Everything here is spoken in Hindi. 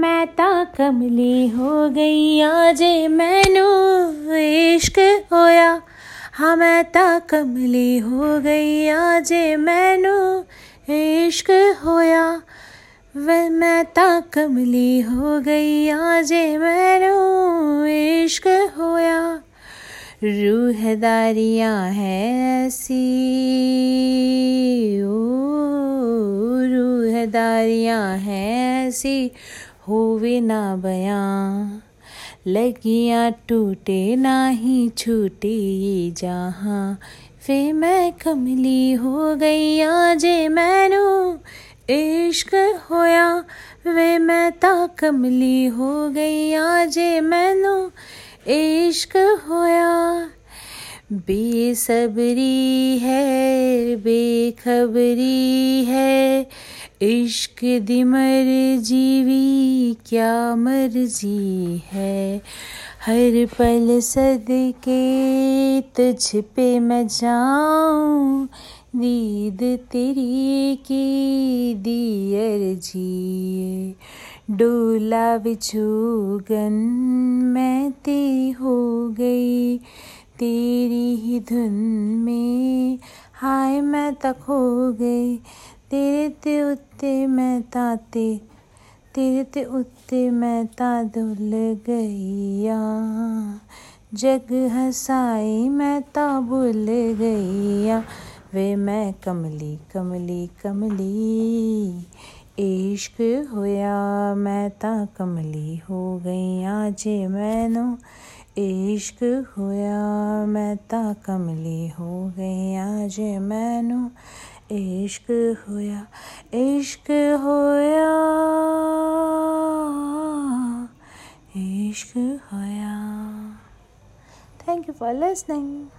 मैं ता कमली हो गई। आजे मैनू इश्क होया। हाँ मैं ता कमली हो गई। आजे मैनू इश्क होया। वे मैं ता कमली हो गई। आजे मैनू इश्क होया। रूहदारियाँ है ऐसी। ओ रूहदारियाँ है ऐसी। होवे ना बयां। लगियाँ टूटे ना ही छूटे ये जहाँ। वे मैं कमली हो गई आजे मैनू इश्क होया। वे मैं ता कमली हो गई आजे मैनू इश्क होया। बेसबरी है, बेखबरी है इश्क दी जीवी क्या मर्ज़ी है? हर पल सदके तुझ पे मैं जाऊँ। दीद तेरी की दियर जी डोला बिछूगन मैं तेरी हो गई। तेरी ही धुन में हाय मैं तक हो गई। तेरे ते उत्ते मैं ताते, तेरे ते उत्ते मैं ता दुल गईया। जग हसाई मैं ता भूल गईया। वे मैं कमली कमली कमली, इश्क होया मैं ता कमली हो गई आज मैनू इश्क होया मैं ता कमली हो गई आज मैनू इश्क होया इश्क होया इश्क होया थैंक यू फॉर लिसनिंग